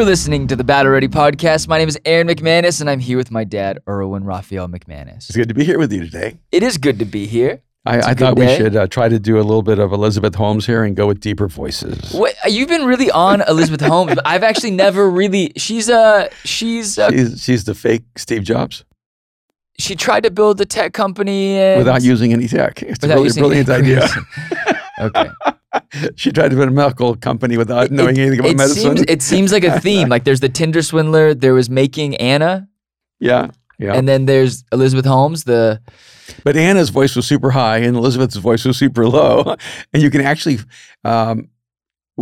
are listening to the Battle Ready podcast. My name is Aaron McManus, and I'm here with my dad, Erwin Raphael McManus. It's good to be here with you today. It is good to be here. I, It's a I good thought we should uh, try to do a little bit of Elizabeth Holmes here and go with deeper voices. What, you've been really on Elizabeth Holmes. I've actually never really. She's uh she's uh, She's, she's the fake Steve Jobs she tried to build a tech company and without using any tech. It's a really brilliant idea. okay. she tried to build a medical company without knowing anything about it medicine. Seems, it seems like a theme. Like there's the Tinder swindler. There was making Anna, yeah, yeah. and then there's Elizabeth Holmes. The but Anna's voice was super high and Elizabeth's voice was super low. And you can actually um,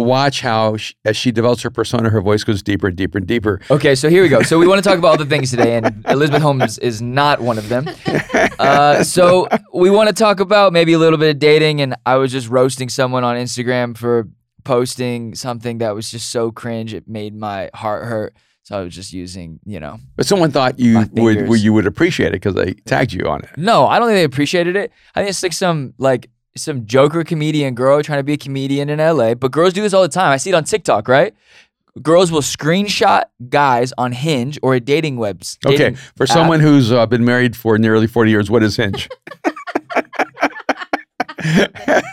watch how, she, as she develops her persona, her voice goes deeper and deeper and deeper. Okay, so here we go. So we want to talk about all the things today, and Elizabeth Holmes is not one of them. Uh, so we want to talk about maybe a little bit of dating, and I was just roasting someone on Instagram for posting something that was just so cringe it made my heart hurt. So I was just using, you know, But someone thought you would fingers. you would appreciate it because they tagged you on it. no, I don't think they appreciated it. I think it's like some like some joker comedian girl trying to be a comedian in LA, but girls do this all the time. I see it on TikTok, right? Girls will screenshot guys on Hinge or a dating webs. Okay, dating for app. someone who's uh, been married for nearly 40 years, what is Hinge?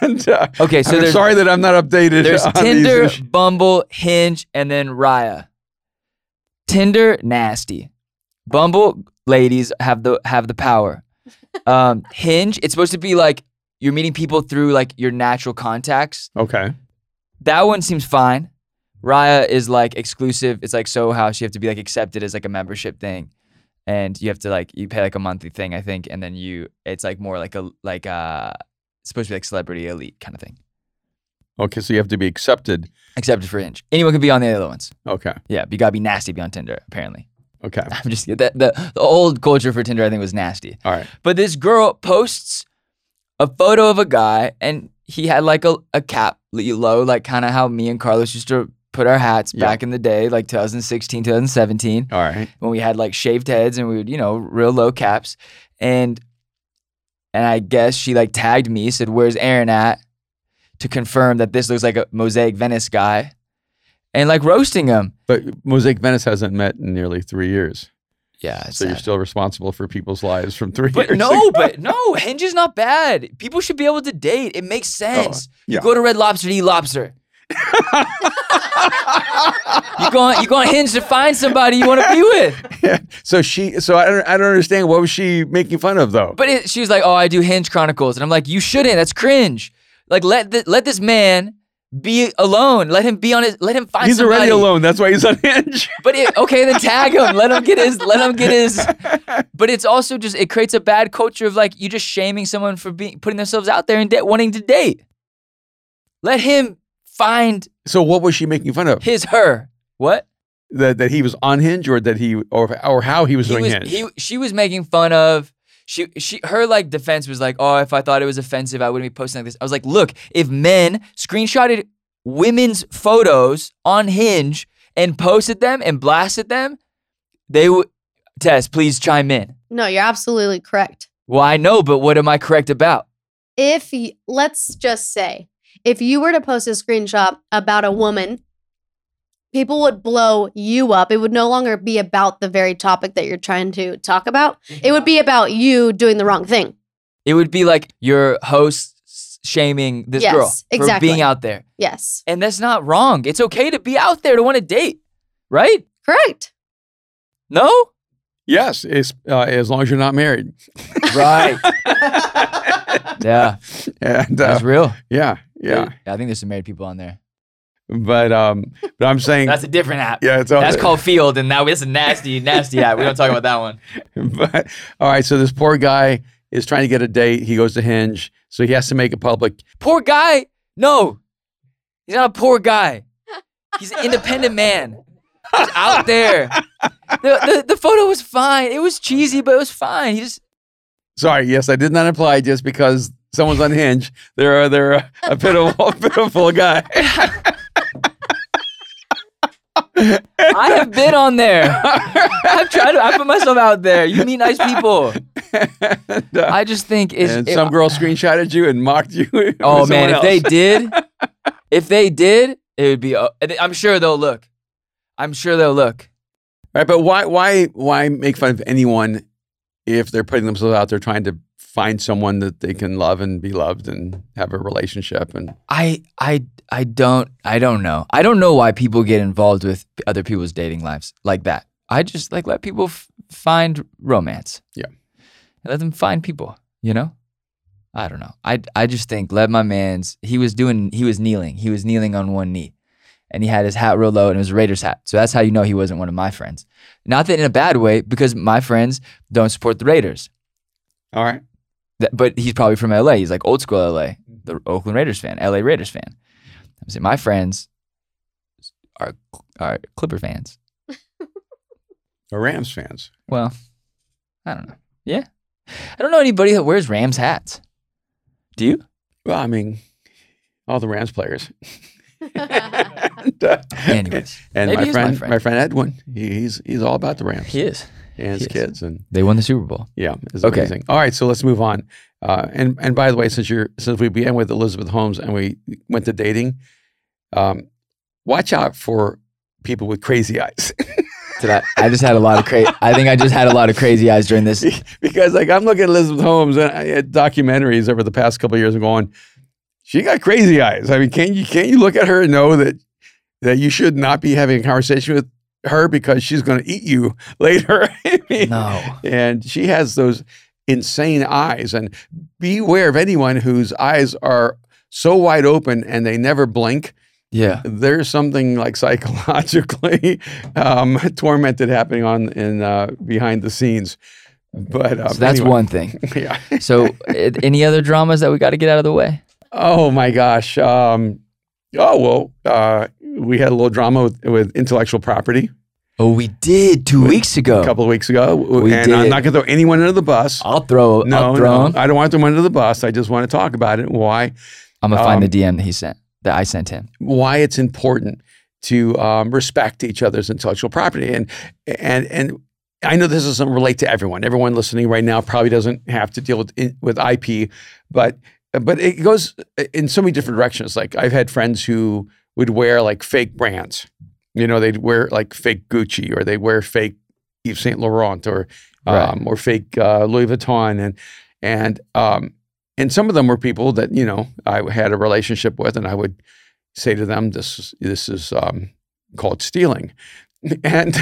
and, uh, Okay, so I'm there's sorry that I'm not updated. There's on these Tinder, issues. Bumble, Hinge, and then Raya. Tinder, nasty. Bumble, ladies have the have the power. Um, Hinge, it's supposed to be like you're meeting people through like your natural contacts. Okay. That one seems fine. Raya is like exclusive. It's like so house. You have to be like accepted as like a membership thing, and you have to like you pay like a monthly thing, I think, and then you it's like more like a like uh supposed to be like celebrity elite kind of thing. Okay, so you have to be accepted. Accepted for Hinge. Anyone can be on the other ones. Okay. Yeah, but you gotta be nasty to be on Tinder, apparently. Okay. I'm just the the old culture for Tinder, I think, was nasty. All right. But this girl posts a photo of a guy, and he had like a, a cap low, like kind of how me and Carlos used to put our hats Yeah. back in the day, like 2016, 2017, All right. when we had like shaved heads and we would, you know, real low caps. And and I guess she like tagged me, said, "Where's Aaron at?" to confirm that this looks like a Mosaic Venice guy, and like roasting him. But Mosaic Venice hasn't met in nearly three years. Yeah, so you're still responsible for people's lives from three But years no, ago. but no, Hinge is not bad. People should be able to date. It makes oh, sense. yeah. You go to Red Lobster to eat lobster. you go on, you go on Hinge to find somebody you want to be with. Yeah. so she, so I don't, I don't understand. What was she making fun of though? But it, she was like, "Oh, I do Hinge Chronicles," and I'm like, "You shouldn't. That's cringe. Like, let th- let this man be alone. Let him be on his. Let him find. he's somebody. already alone. That's why he's on Hinge. But it, okay, then tag him. Let him get his. Let him get his. But it's also just it creates a bad culture of like you just shaming someone for being putting themselves out there and da- wanting to date. Let him find so what was she making fun of? his her. What? That that he was on Hinge, or that he, or or how he was He doing was, Hinge? he, she was making fun of. She, she, her like defense was like, oh, if I thought it was offensive, I wouldn't be posting like this. I was like, look, if men screenshotted women's photos on Hinge and posted them and blasted them, they would. Tess, please chime in. No, you're absolutely correct. Well, I know, but what am I correct about? If y- let's just say, if you were to post a screenshot about a woman, people would blow you up. It would no longer be about the very topic that you're trying to talk about. It would be about you doing the wrong thing. It would be like your host shaming this Yes, girl for exactly. being out there. Yes. And that's not wrong. It's okay to be out there to want to date, right? Correct. No? yes, it's, uh, as long as you're not married. Right. yeah, And that's uh, real. yeah, yeah. I think there's some married people on there. But um, but I'm saying That's a different app. yeah, it's all That's called Feeld, and now it's a nasty, nasty app. We don't talk about that one. but all right, so this poor guy is trying to get a date. He goes to Hinge, so he has to make it public. Poor guy. No, he's not a poor guy. He's an independent man. He's out there. The, the, the photo was fine. It was cheesy, but it was fine. He just Sorry, yes, I did not imply just because someone's on Hinge, they're they're a, a pitiful pitiful guy. I have been on there. I've tried to. I put myself out there. You meet nice people. and, uh, I just think it's. and it- some girl screenshotted you and mocked you. oh man, if else. they did, if they did, it would be. Uh, I'm sure they'll look. I'm sure they'll look. Right, but why why why make fun of anyone if they're putting themselves out there trying to find someone that they can love and be loved and have a relationship and I I I don't I don't know. I don't know why people get involved with other people's dating lives like that. I just like let people f- find romance. Yeah. Let them find people, you know? I don't know. I I just think let my man's he was doing he was kneeling. He was kneeling on one knee. And he had his hat real low and it was a Raiders hat. So that's how you know he wasn't one of my friends. Not that in a bad way, because my friends don't support the Raiders. all right. That, but he's probably from LA. He's like old school LA, the Oakland Raiders fan, LA Raiders fan. I'm saying my friends are are Clipper fans. Or Rams fans. Well, I don't know. Yeah, I don't know anybody that wears Rams hats. Do you? Well, I mean, all the Rams players. and, uh, Anyways, and maybe my he's friend, my friend. my friend Edwin, he, he's he's all about the Rams he is. And his kids, and They won the Super Bowl. yeah, it's Okay. amazing. All right, so let's move on. Uh, and and by the way, since you're since we began with Elizabeth Holmes and we went to dating, um, watch out for people with crazy eyes. Did I? I just had a lot of crazy. I think I just had a lot of crazy eyes during this. because like I'm looking at Elizabeth Holmes and I had documentaries over the past couple of years and going, she got crazy eyes. I mean, can you can't you look at her and know that that you should not be having a conversation with her because she's going to eat you later? I mean, No. and she has those insane eyes. And beware of anyone whose eyes are so wide open and they never blink. Yeah. There's something like psychologically um, tormented happening on in uh, behind the scenes. But um, So that's anyway. one thing. yeah. So, uh, any other dramas that we got to get out of the way? Oh my gosh. Um, oh well, uh, we had a little drama with, with intellectual property Oh, we did two weeks ago. a couple of weeks ago, We and I'm not going to throw anyone under the bus. I'll throw. no, I'll throw no. I don't want to throw under the bus. I just want to talk about it. Why? I'm gonna find Um, the DM that he sent. That I sent him. Why it's important to um, respect each other's intellectual property, and and and I know this doesn't relate to everyone. Everyone listening right now probably doesn't have to deal with with IP, but but it goes in so many different directions. Like I've had friends who would wear like fake brands. You know, they'd wear like fake Gucci or they wear fake Yves Saint Laurent or Right. um, or fake uh, Louis Vuitton and and um, and some of them were people that you know I had a relationship with, and I would say to them, "This is this is um, called stealing," and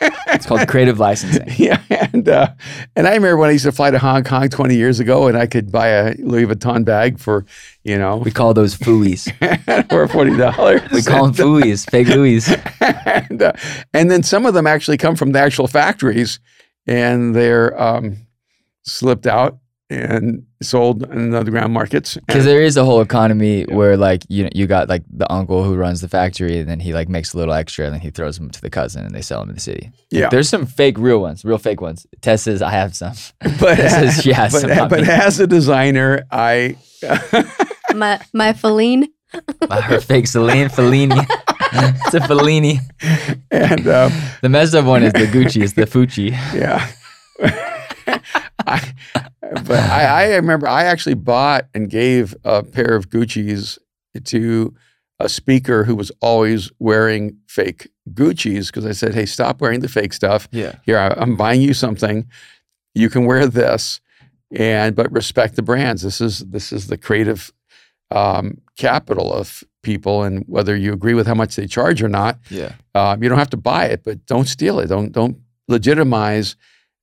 It's called creative licensing. yeah, and uh, and I remember when I used to fly to Hong Kong 20 years ago, and I could buy a Louis Vuitton bag for you know We call those fooies. for forty dollars. We call them fooies, fake Louis. and, uh, and then some of them actually come from the actual factories, and they're um, slipped out and sold in the underground markets. Because there is a whole economy where like you know you got like the uncle who runs the factory and then he like makes a little extra and then he throws them to the cousin and they sell them in the city. Yeah. There's some fake real ones, real fake ones. Tess says I have some. but Tess says she has but, some. not but as a designer, I my my Feline. Her fake Celine Fellini. it's a Fellini. and um, The messed up one is the Gucci. It's the Fucci. yeah. I, but I, I remember I actually bought and gave a pair of Gucci's to a speaker who was always wearing fake Gucci's because I said, "Hey, stop wearing the fake stuff. Yeah. Here, I, I'm buying you something. You can wear this, and but respect the brands. This is this is the creative um, capital of people, and whether you agree with how much they charge or not, Yeah. um, you don't have to buy it, but don't steal it. Don't don't legitimize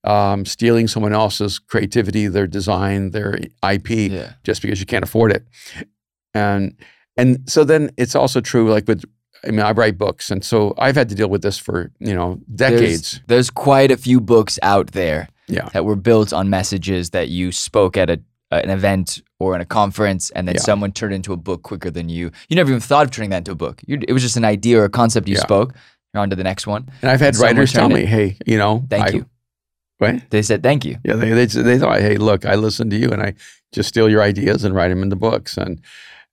um, stealing someone else's creativity, their design, their IP, Yeah. just because you can't afford it. And and so then it's also true. Like with, I mean, I write books, and so I've had to deal with this for you know decades. There's, there's quite a few books out there Yeah. that were built on messages that you spoke at a, an event or in a conference, and then Yeah. someone turned into a book quicker than you. You never even thought of turning that into a book. You, it was just an idea or a concept you Yeah. spoke. You're on to the next one. and I've had Someone writers tell me. "Hey, you know, Thank I- you. What? They said thank you. Yeah, they they they thought, hey, look, I listen to you, and I just steal your ideas and write them in the books, and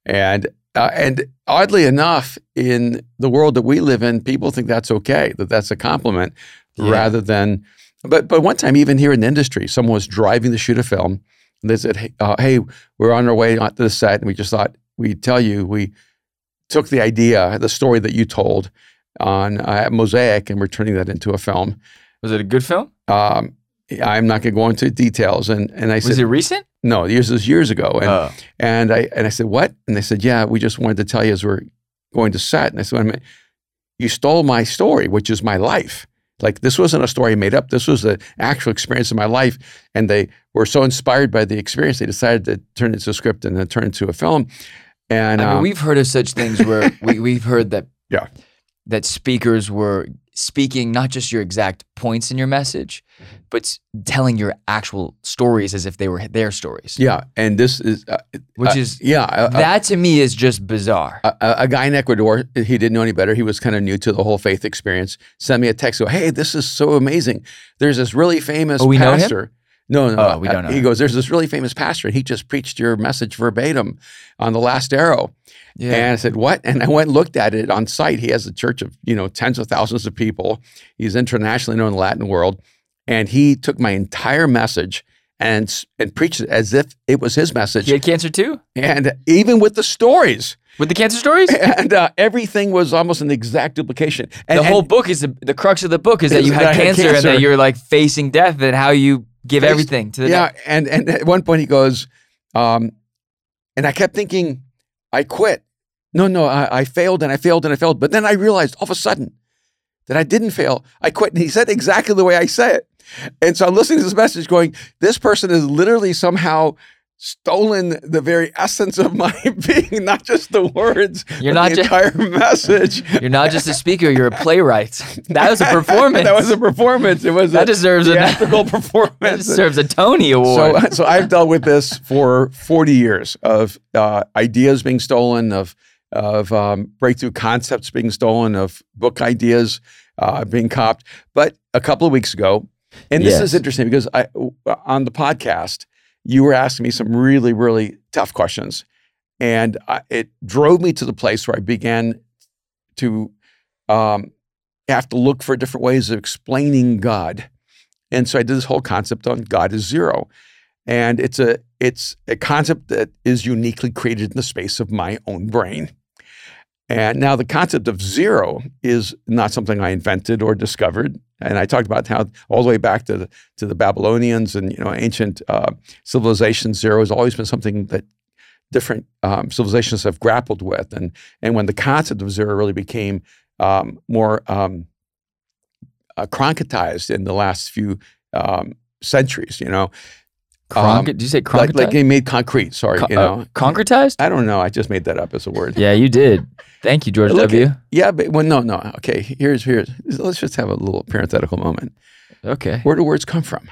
and uh, and oddly enough, in the world that we live in, people think that's okay, that that's a compliment, Yeah. rather than. But but one time, even here in the industry, someone was driving to shoot a film, and they said, hey, uh, hey we're on our way to the set, and we just thought we'd tell you we took the idea, the story that you told. on uh, Mosaic, and we're turning that into a film. Was it a good film? Um, I'm not going to go into details. And and I Was said, was it recent? no, years was years ago. And oh. and I and I said, what? And they said, yeah, we just wanted to tell you as we're going to set. And I said, wait a minute, you stole my story, which is my life. Like this wasn't a story I made up. This was the actual experience of my life. And they were so inspired by the experience, they decided to turn it into a script and then turn it into a film. And I mean, um, we've heard of such things where we, we've heard that Yeah. that speakers were speaking not just your exact points in your message, Mm-hmm. but telling your actual stories as if they were their stories. yeah, and this is uh, Which uh, is yeah. a- a- that to me is just bizarre. a, a guy in Ecuador, he didn't know any better. He was kind of new to the whole faith experience. Sent me a text, go, "Hey, this is so amazing. There's this really famous Oh, we know him? pastor." No, no, Oh, we don't know He goes, "There's this really famous pastor, and he just preached your message verbatim on the last arrow." yeah. And I said, "What?" And I went and looked at it on site. He has a church of you know tens of thousands of people. He's internationally known in the Latin world, and he took my entire message and and preached it as if it was his message, he had cancer too? and even with the stories With the cancer stories? and uh, everything was almost an exact duplication. And the whole and book is the, the crux of the book is that you that had had cancer, and that you're like facing death and how you give everything to the yeah, and and at one point he goes, um, and I kept thinking, I quit. No, no, I, I failed and I failed and I failed. But then I realized all of a sudden that I didn't fail. I quit, and he said exactly the way I say it. And so I'm listening to this message, going, this person is literally somehow stolen the very essence of my being, not just the words, You're not the ju- entire message. You're not just a speaker, you're a playwright. That was a performance. that was a performance. It was That a deserves a theatrical that performance. deserves a Tony Award. So, so I've dealt with this for 40 years of uh, ideas being stolen, of of um, breakthrough concepts being stolen, of book ideas uh, being copped. But a couple of weeks ago, and this Yes. is interesting because I on the podcast you were asking me some really really tough questions, and I, it drove me to the place where I began to um, have to look for different ways of explaining God. And so I did this whole concept on God is zero. And it's a it's a concept that is uniquely created in the space of my own brain. And now the concept of zero is not something I invented or discovered. And I talked about how all the way back to the, to the Babylonians and you know ancient uh, civilizations, zero has always been something that different um, civilizations have grappled with. And and when the concept of zero really became um, more um, uh, concretized in the last few um, centuries, you know, Cronk- um, did you say like, concretized? like they made concrete. Sorry, Con- you know, uh, concretized? I don't know. I just made that up as a word. Yeah, you did. Thank you, George Look W. Yeah, but well, no, no. Okay, here's here's. Let's just have a little parenthetical moment. Okay. Where do words come from?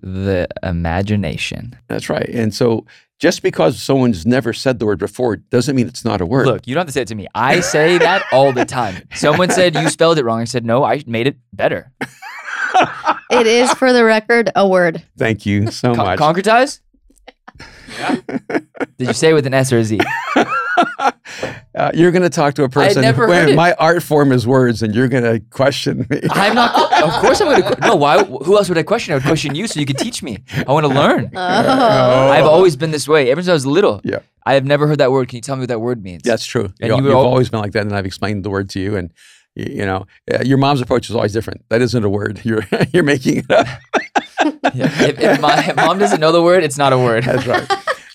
The imagination. That's right. And so, just because someone's never said the word before doesn't mean it's not a word. Look, you don't have to say it to me. I say that all the time. Someone said you spelled it wrong. I said, no, I made it better. It is, for the record, a word. Thank you so Con- much. concretize? Did you say with an S or a Z? uh, you're going to talk to a person. never when heard. My art form is words, and you're going to question me. I'm not. Of course, I'm going to. No, why? Who else would I question? I would question you so you could teach me. I want to learn. Oh. I've always been this way. Ever since I was little. Yeah. I have never heard that word. Can you tell me what that word means? That's true. And you, you've al- always been like that, and I've explained the word to you. And y- you know, uh, your mom's approach is always different. That isn't a word. You're you're making it up. Yeah. If, if my if mom doesn't know the word, it's not a word. That's right.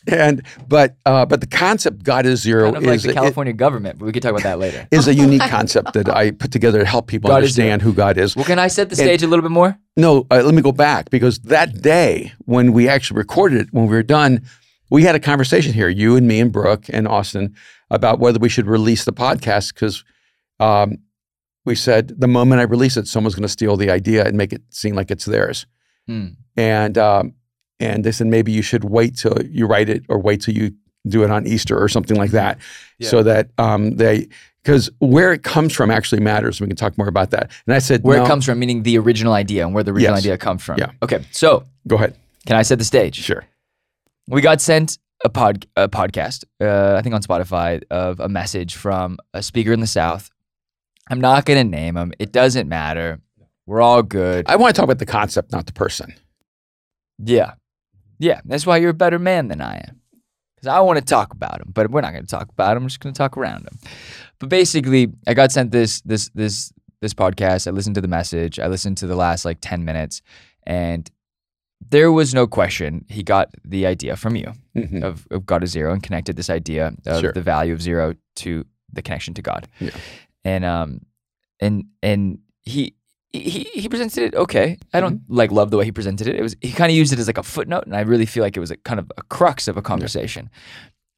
And but uh, but the concept God is zero Kind of like is the it- California government, but we could talk about that later. is a unique concept that I put together to help people God understand who God is. Well, can I set the stage a little bit more? No, uh, let me go back because that day when we actually recorded it, when we were done, we had a conversation here, you and me and Brooke and Austin, about whether we should release the podcast because um, we said the moment I release it, someone's going to steal the idea and make it seem like it's theirs. Hmm. And um, and they said maybe you should wait till you write it or wait till you do it on Easter or something like that, Yeah. so that um, they because where it comes from actually matters. We can talk more about that. And I said Where no. it comes from, meaning the original idea and where the original Yes. idea comes from. Yeah. Okay. So, Go ahead. can I set the stage? Sure. We got sent a pod a podcast, uh, I think on Spotify, of a message from a speaker in the South. I'm not gonna name him. It doesn't matter. We're all good. I want to talk about the concept, not the person. Yeah. Yeah. That's why you're a better man than I am. Because I want to talk about him, but we're not going to talk about him. We're just going to talk around him. but basically, I got sent this this this this podcast. I listened to the message. I listened to the last like ten minutes, and there was no question he got the idea from you Mhm. of, of God is zero and connected this idea of Sure. the value of zero to the connection to God. Yeah. And um and and he he he presented it okay. I don't Mm-hmm. like love the way he presented it. It was he kind of used it as like a footnote, and I really feel like it was a kind of a crux of a conversation.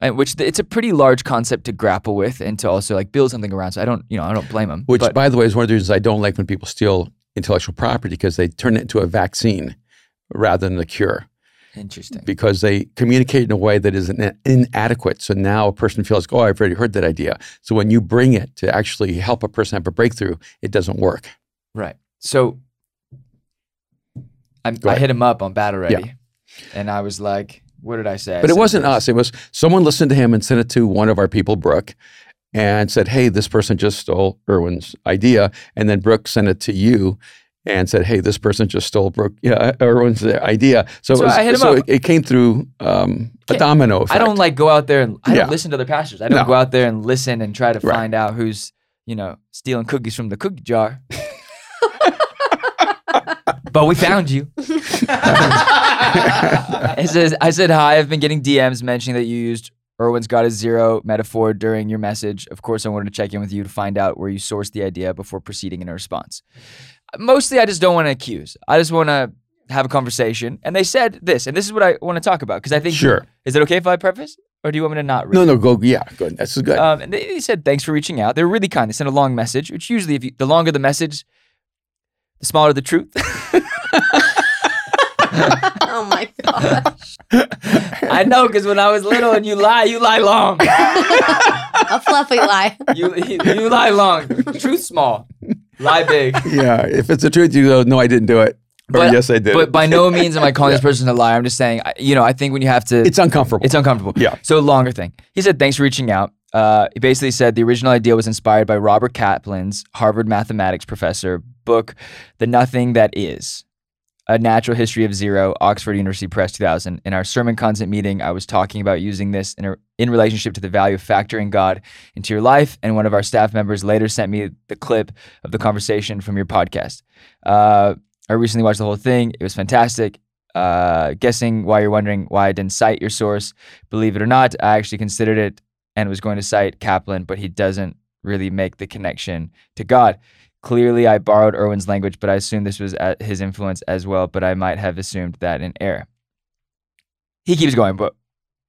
And which th- it's a pretty large concept to grapple with and to also like build something around. So I don't, you know, I don't blame him. Which, but by the way, is one of the reasons I don't like when people steal intellectual property because they turn it into a vaccine rather than a cure interesting. because they communicate in a way that is ina- inadequate. So now a person feels, oh, I've already heard that idea. So when you bring it to actually help a person have a breakthrough, it doesn't work. Right. So I, I hit him up on Battle Ready, and I was like, "What did I say?" I But it wasn't this. us. It was someone listened to him and sent it to one of our people, Brooke, and said, hey, this person just stole Erwin's idea. And then Brooke sent it to you. And said, "Hey, this person just stole Brooke, yeah, Erwin's idea." So, So it, was, I hit him so up. it, it came through um, a domino effect. I don't like go out there and I Yeah. don't listen to other pastors. I don't No. go out there and listen and try to Right. find out who's you know stealing cookies from the cookie jar. but we found you. It says, I said hi. I've been getting DMs mentioning that you used Erwin's God is Zero metaphor during your message. Of course, I wanted to check in with you to find out where you sourced the idea before proceeding in a response. Mostly, I just don't want to accuse. I just want to have a conversation. And they said this, and this is what I want to talk about because I think. Sure. Is it okay if I preface, or do you want me to not read? No, no, go. Yeah, good. That's good. Um, and they, they said thanks for reaching out. They were really kind. They sent a long message, which usually, if you, the longer the message, the smaller the truth. oh my gosh. I know because when I was little and you lie, you lie long. A fluffy lie. You you, you lie long. Truth small. Lie big. yeah, if it's the truth, you go, "No, I didn't do it," or But- "Yes, I did." But by no means am I calling this person a liar. I'm just saying, you know, I think when you have to, it's uncomfortable. it's uncomfortable. Yeah. So longer thing. He said, thanks for reaching out. Uh, he basically said the original idea was inspired by Robert Kaplan's Harvard mathematics professor book, The Nothing That Is. A Natural History of Zero, Oxford University Press 2000. In our sermon content meeting, I was talking about using this in, a, in relationship to the value of factoring God into your life, and one of our staff members later sent me the clip of the conversation from your podcast. Uh, I recently watched the whole thing. It was fantastic. Uh, guessing why you're wondering why I didn't cite your source. Believe it or not, I actually considered it and was going to cite Kaplan, but he doesn't really make the connection to God. Clearly, I borrowed Erwin's language, but I assumed this was at his influence as well, but I might have assumed that in error. He keeps going, but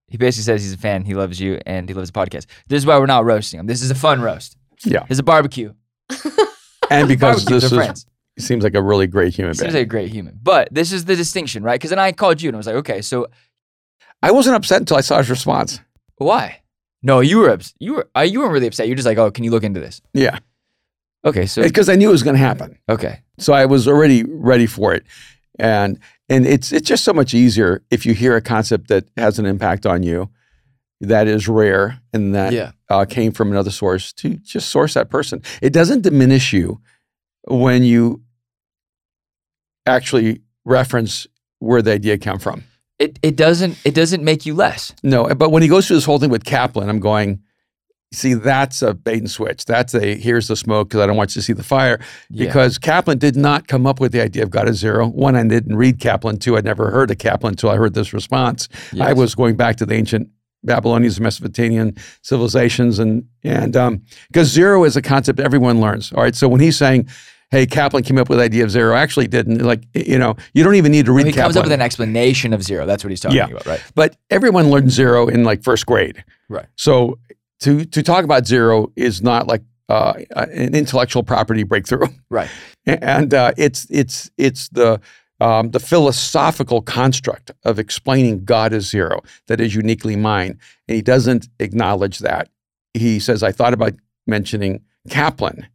he basically says he's a fan, he loves you, and he loves the podcast. This is why we're not roasting him. This is a fun roast. Yeah. It's a barbecue. and because this is, friends. seems like a really great human Seems like a great human. But this is the distinction, right? Because then I called you and I was like, okay, so I wasn't upset until I saw his response. why? No, you were ups- you were uh, you weren't really upset. You're just like, oh, can you look into this? Yeah, Okay, so because I knew it was going to happen. okay, So I was already ready for it, and and it's it's just so much easier if you hear a concept that has an impact on you, that is rare and that yeah, uh, came from another source to just source that person. It doesn't diminish you when you actually reference where the idea came from. it it doesn't it doesn't make you less. No, but when he goes through this whole thing with Kaplan, I'm going, see, that's a bait and switch. That's a here's the smoke because I don't want you to see the fire. Yeah. Because Kaplan did not come up with the idea of God is zero. One, I didn't read Kaplan. Two, I'd never heard of Kaplan until I heard this response. I was going back to the ancient Babylonians, Mesopotamian civilizations, and and um, because zero is a concept everyone learns. All right, so when he's saying, "Hey, Kaplan came up with the idea of zero," actually didn't. Like you know, you don't even need to read he Kaplan. comes up with an explanation of zero. That's what he's talking Yeah. about, right? but everyone learned zero in like first grade. Right. So to to talk about zero is not like uh, an intellectual property breakthrough, Right. and uh, it's it's it's the um, the philosophical construct of explaining God as zero that is uniquely mine, and he doesn't acknowledge that. He says, "I thought about mentioning Kaplan."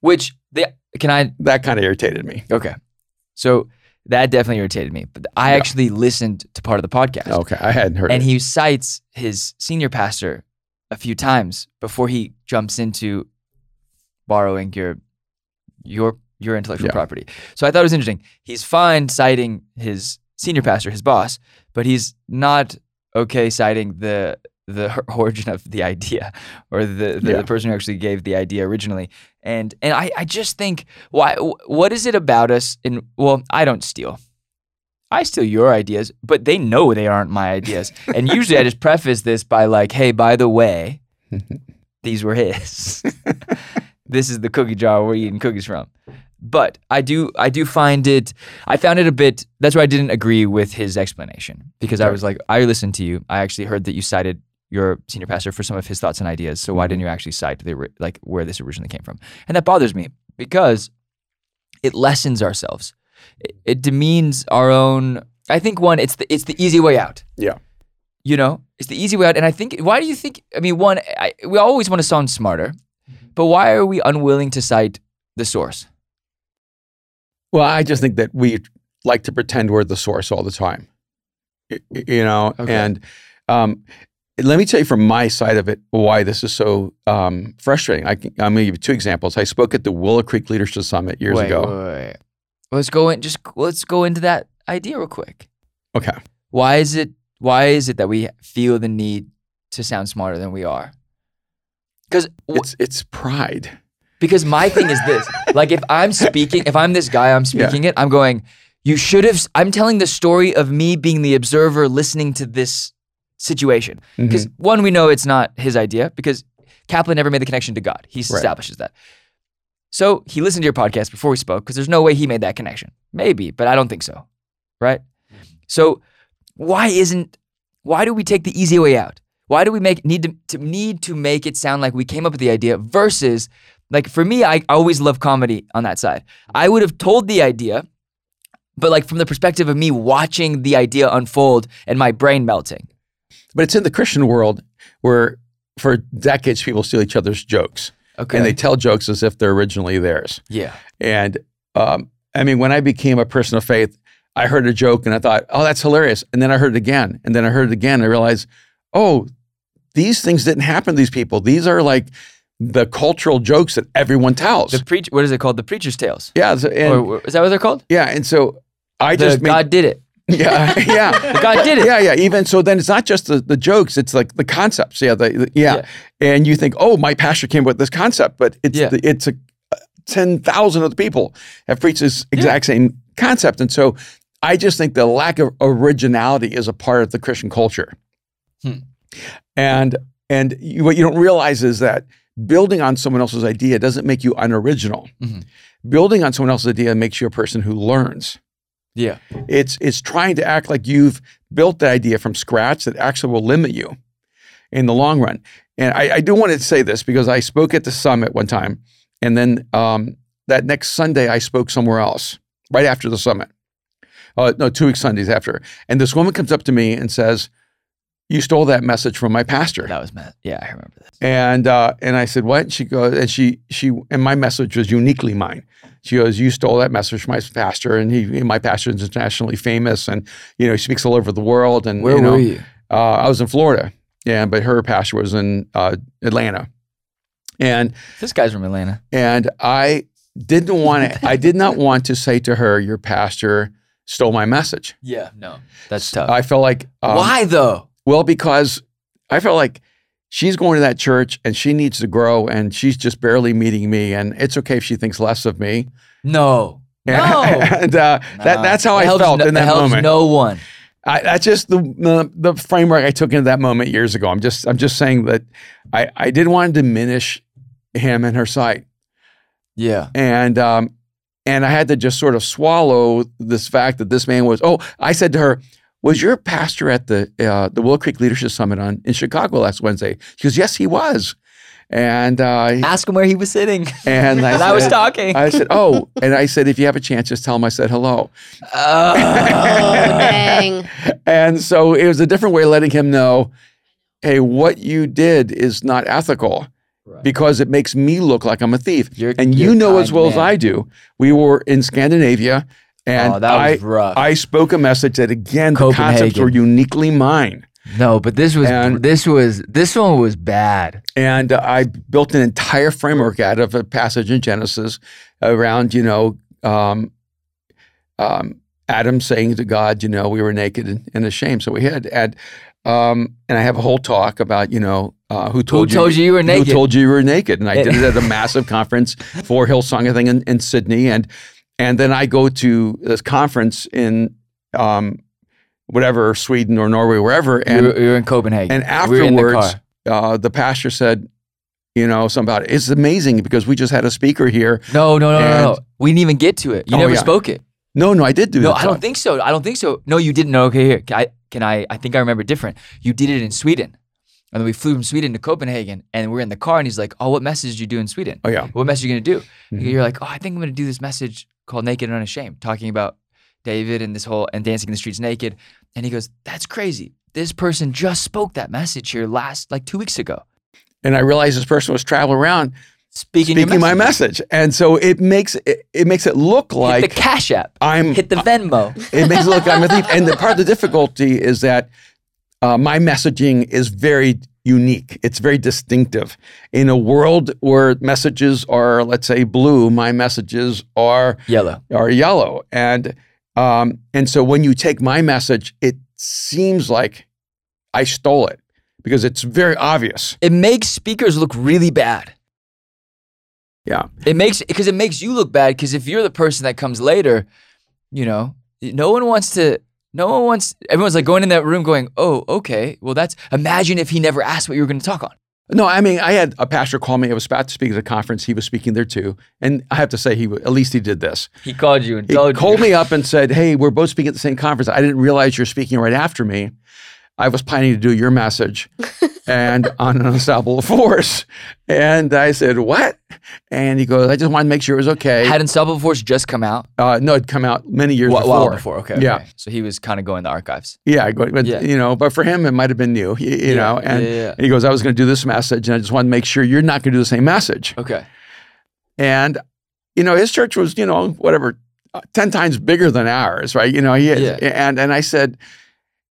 Which the can I That kind of irritated me. okay. So that definitely irritated me. But I Yeah. actually listened to part of the podcast. Okay, I hadn't heard And it. And he cites his senior pastor a few times before he jumps into borrowing your your your intellectual Yeah. property. So I thought it was interesting. He's fine citing his senior pastor, his boss, but he's not okay citing the the origin of the idea or the the, Yeah. the person who actually gave the idea originally. And and I, I just think why what is it about us and well I don't steal. I steal your ideas, but they know they aren't my ideas. And usually I just preface this by like, hey, by the way, these were his. this is the cookie jar we're eating cookies from. But I do I do find it I found it a bit that's why I didn't agree with his explanation because I was like I listened to you. I actually heard that you cited your senior pastor for some of his thoughts and ideas. So why mm-hmm. didn't you actually cite the like where this originally came from? And that bothers me because it lessens ourselves. It, it demeans our own I think one it's the it's the easy way out. Yeah. You know, it's the easy way out and I think why do you think I mean one I, we always want to sound smarter. But why are we unwilling to cite the source? Well, I just think that we like to pretend we're the source all the time. Y- y- You know, Okay. and um, let me tell you from my side of it why this is so um, frustrating. I can, I'm going to give you two examples. I spoke at the Willow Creek Leadership Summit years Wait, ago. wait, wait. Let's go in. Just let's go into that idea real quick. Okay. Why is it? Why is it that we feel the need to sound smarter than we are? Because It's it's pride. because my thing is this: like if I'm speaking, if I'm this guy, I'm speaking it. I'm going. You should have. I'm telling the story of me being the observer, listening to this situation. Because Mhm. one, we know it's not his idea because Kaplan never made the connection to God. He Right. establishes that. So he listened to your podcast before we spoke because there's no way he made that connection. Maybe, but I don't think so. Right? So why isn't why do we take the easy way out? Why do we make need to, to need to make it sound like we came up with the idea versus like for me, I always love comedy on that side. I would have told the idea, but like from the perspective of me watching the idea unfold and my brain melting. But it's in the Christian world where for decades people steal each other's jokes Okay. and they tell jokes as if they're originally theirs. yeah. And um, I mean, when I became a person of faith, I heard a joke and I thought, oh, that's hilarious. And then I heard it again. And then I heard it again. And I realized, oh, these things didn't happen to these people. These are like the cultural jokes that everyone tells. The preach. What is it called? The preacher's tales. yeah. so- and, or is that what they're called? yeah. And so I The just made, God did it. Yeah, yeah. God did it. Yeah, yeah. Even so, then it's not just the, the jokes; it's like the concepts. Yeah, the, the- yeah. Yeah. And you think, oh, my pastor came up with this concept, but it's Yeah. the, it's a ten thousand other people have preached this exact same concept, and so I just think the lack of originality is a part of the Christian culture. Hmm. And and you, what you don't realize is that building on someone else's idea doesn't make you unoriginal. Mhm. Building on someone else's idea makes you a person who learns. Yeah. It's it's trying to act like you've built the idea from scratch that actually will limit you in the long run. And I, I do want to say this because I spoke at the summit one time, and then um, that next Sunday I spoke somewhere else right after the summit. Uh, no, two weeks Sundays after. And this woman comes up to me and says, "You stole that message from my pastor." That was Matt. Yeah, I remember this. And uh, and I said, "What?" She goes, and she she and my message was uniquely mine. She goes, "You stole that message from my pastor, and he, my pastor is internationally famous, and you know he speaks all over the world." And Where you know, were you? Uh, I was in Florida, yeah, but her pastor was in uh, Atlanta, and This guy's from Atlanta. and I didn't want to. I did not want to say to her, "Your pastor stole my message." Yeah. No. That's tough. I felt like um, Why though? Well, because I felt like she's going to that church and she needs to grow and she's just barely meeting me. And it's okay if she thinks less of me. No. No. and uh, That, that's how It I helps felt no- in it that moment. No one. I, that's just the, the the framework I took into that moment years ago. I'm just I'm just saying that I, I didn't want to diminish him in her sight. Yeah. And um, and I had to just sort of swallow this fact that this man was. Oh, I said to her, "Was your pastor at the uh, the Willow Creek Leadership Summit on in Chicago last Wednesday?" She goes, "Yes, he was." And uh, Ask him where he was sitting. and I, And I was talking. I said, "Oh," and I said, "If you have a chance, just tell him I said hello." Oh. Dang. And so it was a different way of letting him know, "Hey, what you did is not ethical." Right. Because it makes me look like I'm a thief. You're- and you're you know as well as. I do, we were in Scandinavia and oh, that I, rough. I spoke a message that again the concepts were uniquely mine, no, but this was And- this was this one was bad. and uh, I built an entire framework out of a passage in Genesis around you know um, um, Adam saying to God, you know, we were naked and, and ashamed. So we had, had um, and I have a whole talk about, you know, uh, who told Who told you you were naked? Who told you you were naked? And I did it at a massive conference for Hillsong, I think, in, in Sydney. And and then I go to this conference in um, whatever Sweden or Norway, wherever, you're, you were in Copenhagen. and we were in the afterwards, car. uh, the pastor said, you know, something about it. It's amazing because we just had a speaker here. No, no, no, no, no. We didn't even get to it. You Oh, never yeah. spoke it. No, no, I did do it. No. I don't think so. I don't think so. No, you didn't. No, okay, here. Can I, can I, I think I remember different. You did it in Sweden. And then we flew from Sweden to Copenhagen and we're in the car and he's like, Oh, what message did you do in Sweden? Oh, yeah. What message are you gonna do? Mhm. You're like, Oh, I think I'm gonna do this message called Naked and Unashamed, talking about David and this whole and dancing in the streets naked. And he goes, That's crazy. This person just spoke that message here last like two weeks ago. And I realized this person was traveling around Speaking, speaking my message. And so it makes it, it makes it look Hit like the Cash App. I'm Hit the Venmo. it makes it look like I'm a thief. And the part of the difficulty is that uh, my messaging is very unique. It's very distinctive. In a world where messages are, let's say, blue, my messages are Yellow. are yellow. And um, and so when you take my message, it seems like I stole it because it's very obvious. It makes speakers look really bad. Yeah. It makes because it makes you look bad because if you're the person that comes later, you know, no one wants to. No one wants. Everyone's like going in that room, going, "Oh, okay. Well, that's. Imagine if he never asked what you were going to talk on." No, I mean, I had a pastor call me. I was about to speak at a conference. He was speaking there too, and I have to say, he at least he did this. He called you and He called you. me up and said, "Hey, we're both speaking at the same conference. I didn't realize you're speaking right after me. I was planning to do your message, and on an unstoppable force." And I said, "What?" And he goes, "I just wanted to make sure it was okay." Had Unstoppable Force just come out? uh, no, it'd come out many years Wh- before. While before, okay. Yeah. okay. So he was kind of going the archives. Yeah, I go, but Yeah. you know, but for him, it might have been new. You, you Yeah, know, and, yeah, yeah. and he goes, "I was going to do this message, and I just wanted to make sure you're not going to do the same message." Okay. And, you know, his church was, you know, whatever, uh, 10 times bigger than ours, right? You know, he had, Yeah. and, and I said,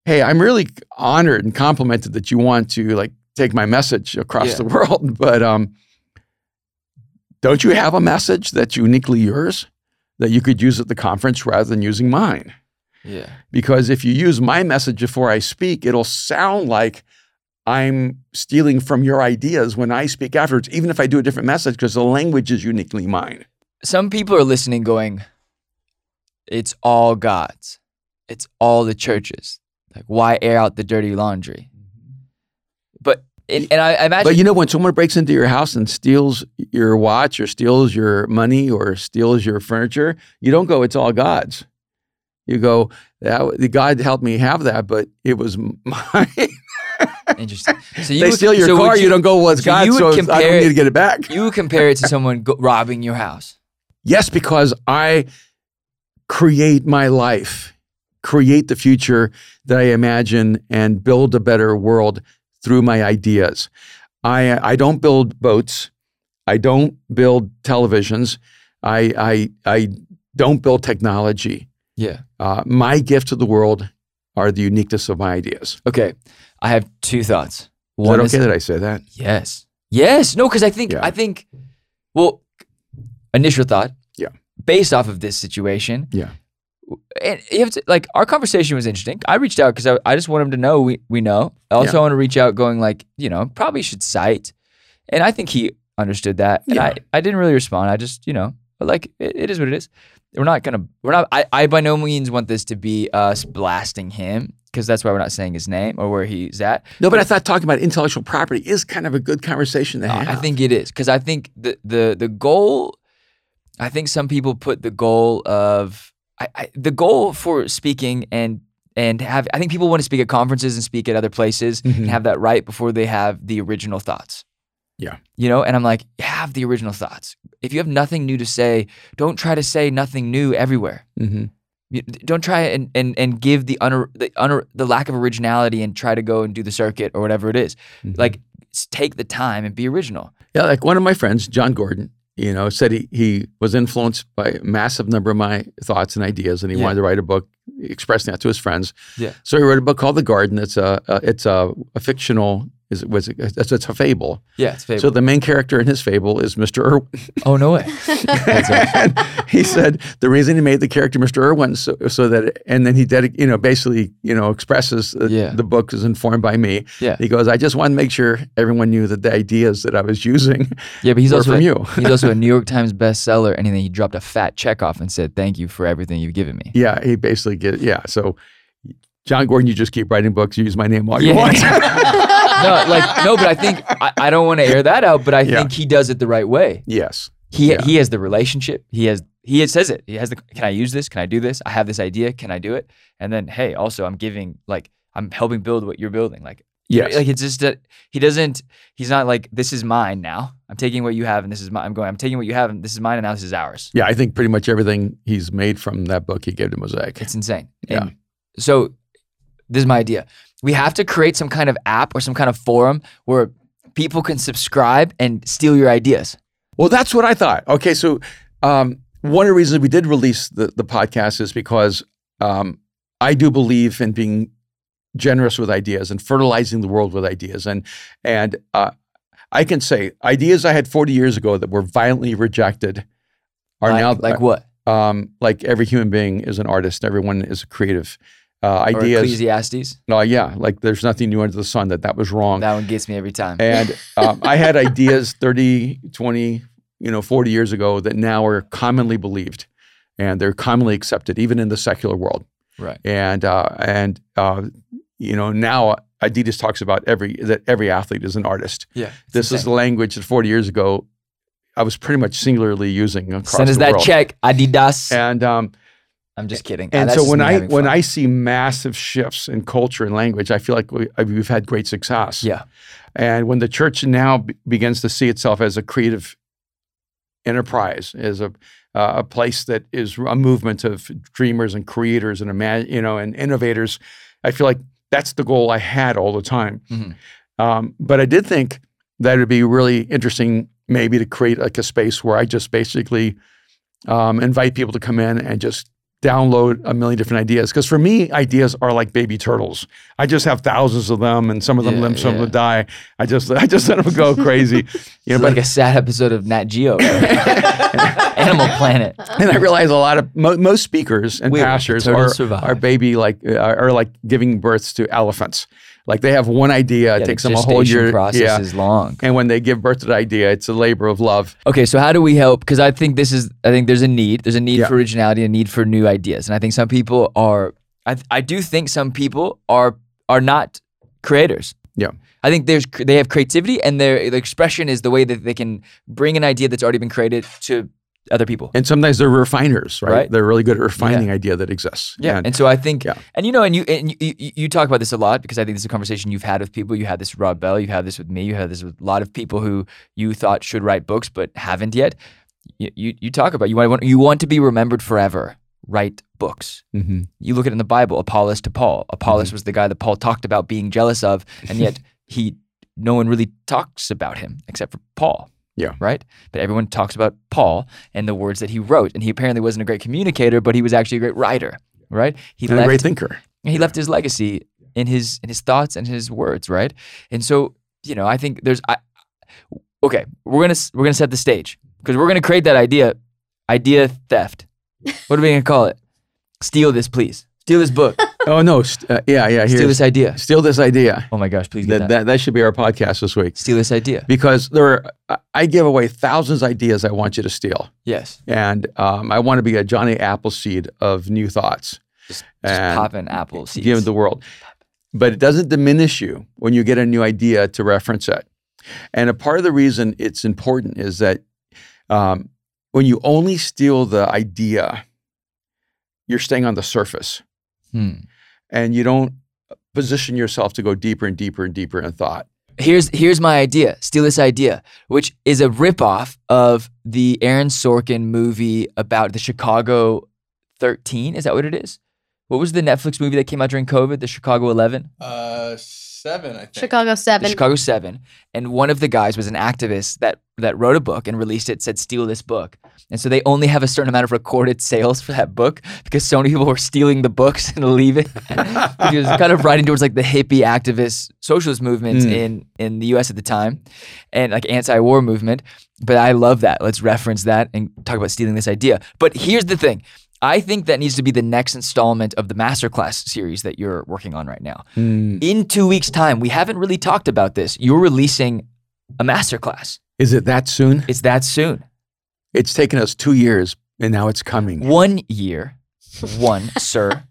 Hey, I'm really honored and complimented that you want to like take my message across Yeah. the world. But, um, don't you have a message that's uniquely yours that you could use at the conference rather than using mine? Yeah. Because if you use my message before I speak, it'll sound like I'm stealing from your ideas when I speak afterwards, even if I do a different message, because the language is uniquely mine. Some people are listening, going, "It's all God's. It's all the churches. Like, why air out the dirty laundry?" Mm-hmm. But and, and I, I imagine But you know, when someone breaks into your house and steals your watch or steals your money or steals your furniture, you don't go, it's all God's. You go, that, the God helped me have that, but it was mine. Interesting. So you they would- steal your so car, you, don't go, well, it's so God, you so it's- I compare don't need to get it back. You would compare it to someone go, robbing your house. Yes, because I create my life, create the future that I imagine, and build a better world through my ideas. I I don't build boats. I don't build televisions. I I I don't build technology. Yeah. Uh, my gift to the world are the uniqueness of my ideas. Okay. I have two thoughts. Is One that is okay that I say that? yes, yes, no, because I think Yeah. I think, well, initial thought. Yeah. Based off of this situation. Yeah. And you have to like our conversation was interesting. I reached out because I, I just want him to know we we know. I also Yeah. want to reach out going like you know probably should cite, and I think he understood that. And Yeah. I I didn't really respond. I just you know like it, it is what it is. We're not gonna we're not. I I by no means want this to be us blasting him because that's why we're not saying his name or where he's at. No, but I thought talking about intellectual property is kind of a good conversation to Uh, have. I think it is because I think the the the goal. I think some people put the goal of I, I, the goal for speaking and and have. I think people want to speak at conferences and speak at other places Mhm. and have that right before they have the original thoughts. Yeah. You know, and I'm like, have the original thoughts. If you have nothing new to say, don't try to say nothing new everywhere. Mhm. You- Don't try and and and give the un the un the lack of originality and try to go and do the circuit or whatever it is. Mhm. Like take the time and be original. Yeah, like one of my friends, Jon Gordon, you know, said he, he was influenced by a massive number of my thoughts and ideas, and he Yeah. wanted to write a book expressing that to his friends. Yeah. So he wrote a book called The Garden. It's a, a it's a, a fictional is it was it's, it's a fable. Yeah, it's fable. So the main character in his fable is Mr. Erwin. Er-, oh no way. he said the reason he made the character Mr. Erwin so, so that and then he dedic- you know basically you know expresses that Yeah. the book is informed by me. Yeah. He goes, I just want to make sure everyone knew that the ideas that I was using Yeah, but he's also from a, you. he's also a New York Times bestseller, and then he dropped a fat check off and said, "Thank you for everything you've given me." yeah, he basically get yeah. So Jon Gordon, you just keep writing books, you use my name all you Yeah. want. No, like no, but I think I, I don't want to air that out, but I Yeah. think he does it the right way. yes. He Yeah. he has the relationship. He has he says it. He has the. Can I use this? Can I do this? I have this idea. Can I do it? And then hey, also I'm giving like I'm helping build what you're building. Like Yes. like it's just that he doesn't. He's not like this is mine now. I'm taking what you have and this is mine. I'm going. I'm taking what you have and this is mine and now this is ours. yeah, I think pretty much everything he's made from that book he gave to Mosaic. It's insane. Yeah. So this is my idea. We have to create some kind of app or some kind of forum where people can subscribe and steal your ideas. Well, that's what I thought. Okay, so um, one of the reasons we did release the, the podcast is because um, I do believe in being generous with ideas and fertilizing the world with ideas. And and uh, I can say ideas I had 40 years ago that were violently rejected are like, now like what? um, like every human being is an artist. Everyone is a creative. Uh, Or ideas, Ecclesiastes. no, yeah, like there's nothing new under the sun. That that was wrong. That one gets me every time. And um, I had ideas 30, 20, you know, 40 years ago that now are commonly believed and they're commonly accepted, even in the secular world. right. And, uh, and uh, you know, now Adidas talks about every, that every athlete is an artist. Yeah. This is the language that 40 years ago I was pretty much singularly using across Send us that world. check, Adidas. And, um, I'm just kidding. and that's so when I when. I see massive shifts in culture and language, I feel like we, we've had great success. Yeah. And when the church now be- begins to see itself as a creative enterprise, as a uh, a place that is a movement of dreamers and creators and ima- you know and innovators, I feel like that's the goal I had all the time. Mhm. Um, but I did think that it'd be really interesting, maybe to create like a space where I just basically um, invite people to come in and just download a million different ideas. Because for me, ideas are like baby turtles. I just have thousands of them, and some of them Yeah, live, some of them die. I just I just let them go crazy. You know, It's but like a sad episode of Nat Geo. Animal Planet. and I realize a lot of mo- most speakers and the pastors are, survive? are baby like uh, are like giving birth to elephants. Like they have one idea, it Yeah, the takes them a whole year. process yeah, is long. and when they give birth to the idea, it's a labor of love. Okay, so how do we help? Because I think this is, I think there's a need. There's a need Yeah. for originality, a need for new ideas, and I think some people are. I I do think some people are are not creators. Yeah. I think there's they have creativity, and their the expression is the way that they can bring an idea that's already been created to other people. And sometimes they're refiners, right? Right. They're really good at refining idea that exists. Yeah, And, and so I think, Yeah. and you know, and you and you, you, talk about this a lot because I think this is a conversation you've had with people. You had this with Rob Bell, you had this with me, you had this with a lot of people who you thought should write books but haven't yet. You you, you talk about you want you want to be remembered forever. Write books. Mhm. You look at it in the Bible, Apollos to Paul. Apollos was the guy that Paul talked about being jealous of, and yet he no one really talks about him except for Paul. Yeah. Right? But everyone talks about Paul and the words that he wrote. And he apparently wasn't a great communicator, but he was actually a great writer. Right? He And a great thinker. he left his legacy in his in his thoughts and his words, right? And so, you know, I think there's I okay, we're to we're going to set the stage because we're going to create that idea idea theft. What are we going to call it? Steal this, please. Steal this book. Oh no, st- uh, yeah, yeah. Steal this idea. steal this idea. Oh my gosh, please get That, that. that that should be our podcast this week Steal this idea. because there are. I- I give away thousands of ideas I want you to steal, Yes. and um, I want to be a Johnny Appleseed of new thoughts. Just, just And pop an apple seeds. give the world. But it doesn't diminish you when you get a new idea to reference it. And a part of the reason it's important is that um, when you only steal the idea, you're staying on the surface Hmm. And you don't position yourself to go deeper and deeper and deeper in thought. Here's here's my idea. Steal this idea, which is a ripoff of the Aaron Sorkin movie about the Chicago 13. Is that what it is? What was the Netflix movie that came out during COVID? The Chicago 11. Uh, Seven, I think. Chicago the Seven. Chicago Seven, and one of the guys was an activist that that wrote a book and released it. Said steal this book, and so they only have a certain amount of recorded sales for that book because so many people were stealing the books and leaving. he was kind of writing towards like the hippie activist socialist movements Mm. in in the U.S. at the time, and like anti-war movement. But I love that. Let's reference that and talk about stealing this idea. But here's the thing. I think that needs to be the next installment of the masterclass series that you're working on right now Mm. in two weeks' time, we haven't really talked about this. You're releasing a masterclass. Is it that soon? It's that soon. It's taken us two years, and now it's coming. One year. One, sir.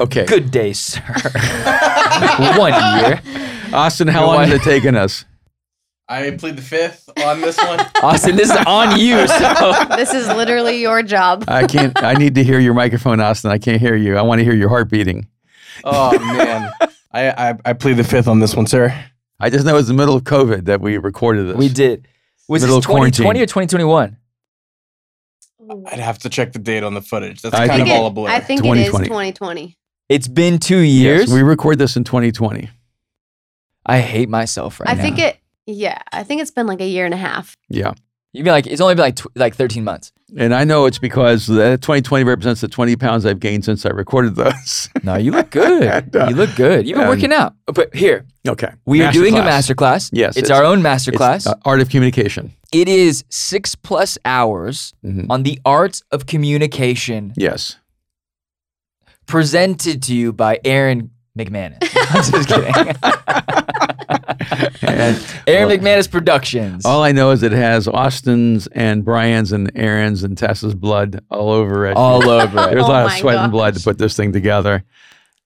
Okay, Good day, sir. One year. Austin, how long has it taken us? I plead the fifth on this one. Austin, this is on you. So this is literally your job. I can't. I need to hear your microphone, Austin. I can't hear you. I want to hear your heart beating. Oh man, I, I I plead the fifth on this one, sir. I just know it's the middle of COVID that we recorded this. we did. Was Middle this 2020 or 2021? I'd have to check the date on the footage. That's I kind think of it- all a blur. I think it is 2020. It's been two Yes, years. we record this in 2020. I hate myself right I now. I think it. Yeah, I think it's been like a year and a half. Yeah. You'd be like, it's only been like tw- like 13 months. And I know it's because the 2020 represents the 20 pounds I've gained since I recorded those. No, you look good. And, uh, you look good. You've been and- working out. But here, okay. we are doing a Masterclass. masterclass. Yes, It's, it's- our own It's, masterclass. uh, art of communication. It is six plus hours Mhm. on the art of communication Yes. presented to you by Aaron McManus. I'm just kidding. And- Aaron well, McManus Productions. All I know is it has Austin's and Brian's and Aaron's and Tessa's blood all over it. all over it. There's a Oh lot of my sweat and blood to put this thing together.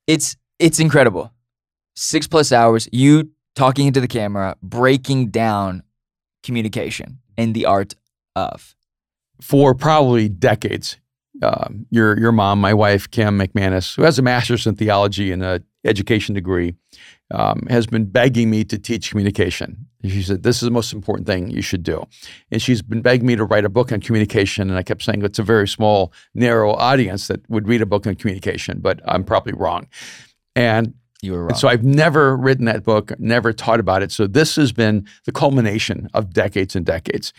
It's it's incredible. Six plus hours, you talking into the camera, breaking down communication and the art of. for probably decades. Um, your your mom, my wife, Kim McManus, who has a master's in theology and a education degree, um, has been begging me to teach communication. She said, "This is the most important thing you should do," and she's been begging me to write a book on communication. And I kept saying it's a very small, narrow audience that would read a book on communication, but I'm probably wrong. And You were wrong. and so I've never written that book, never taught about it. So this has been the culmination of decades and decades.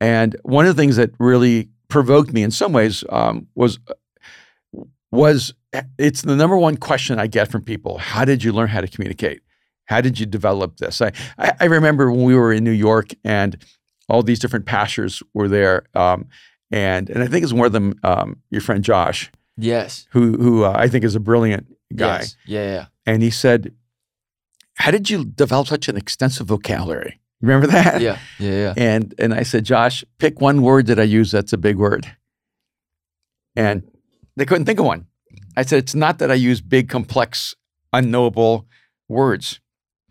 And one of the things that really provoked me in some ways um, was was it's the number one question I get from people. How did you learn how to communicate? How did you develop this? I, I, remember when we were in New York and all these different pastors were there. Um, and, and I think it's one of them, um, your friend Josh, yes. who, who uh, I think is a brilliant guy Yes. Yeah, yeah. and he said, "How did you develop such an extensive vocabulary?" Remember that? Yeah. Yeah. Yeah. And and I said, "Josh, pick one word that I use that's a big word." And they couldn't think of one. I said, "It's not that I use big, complex, unknowable words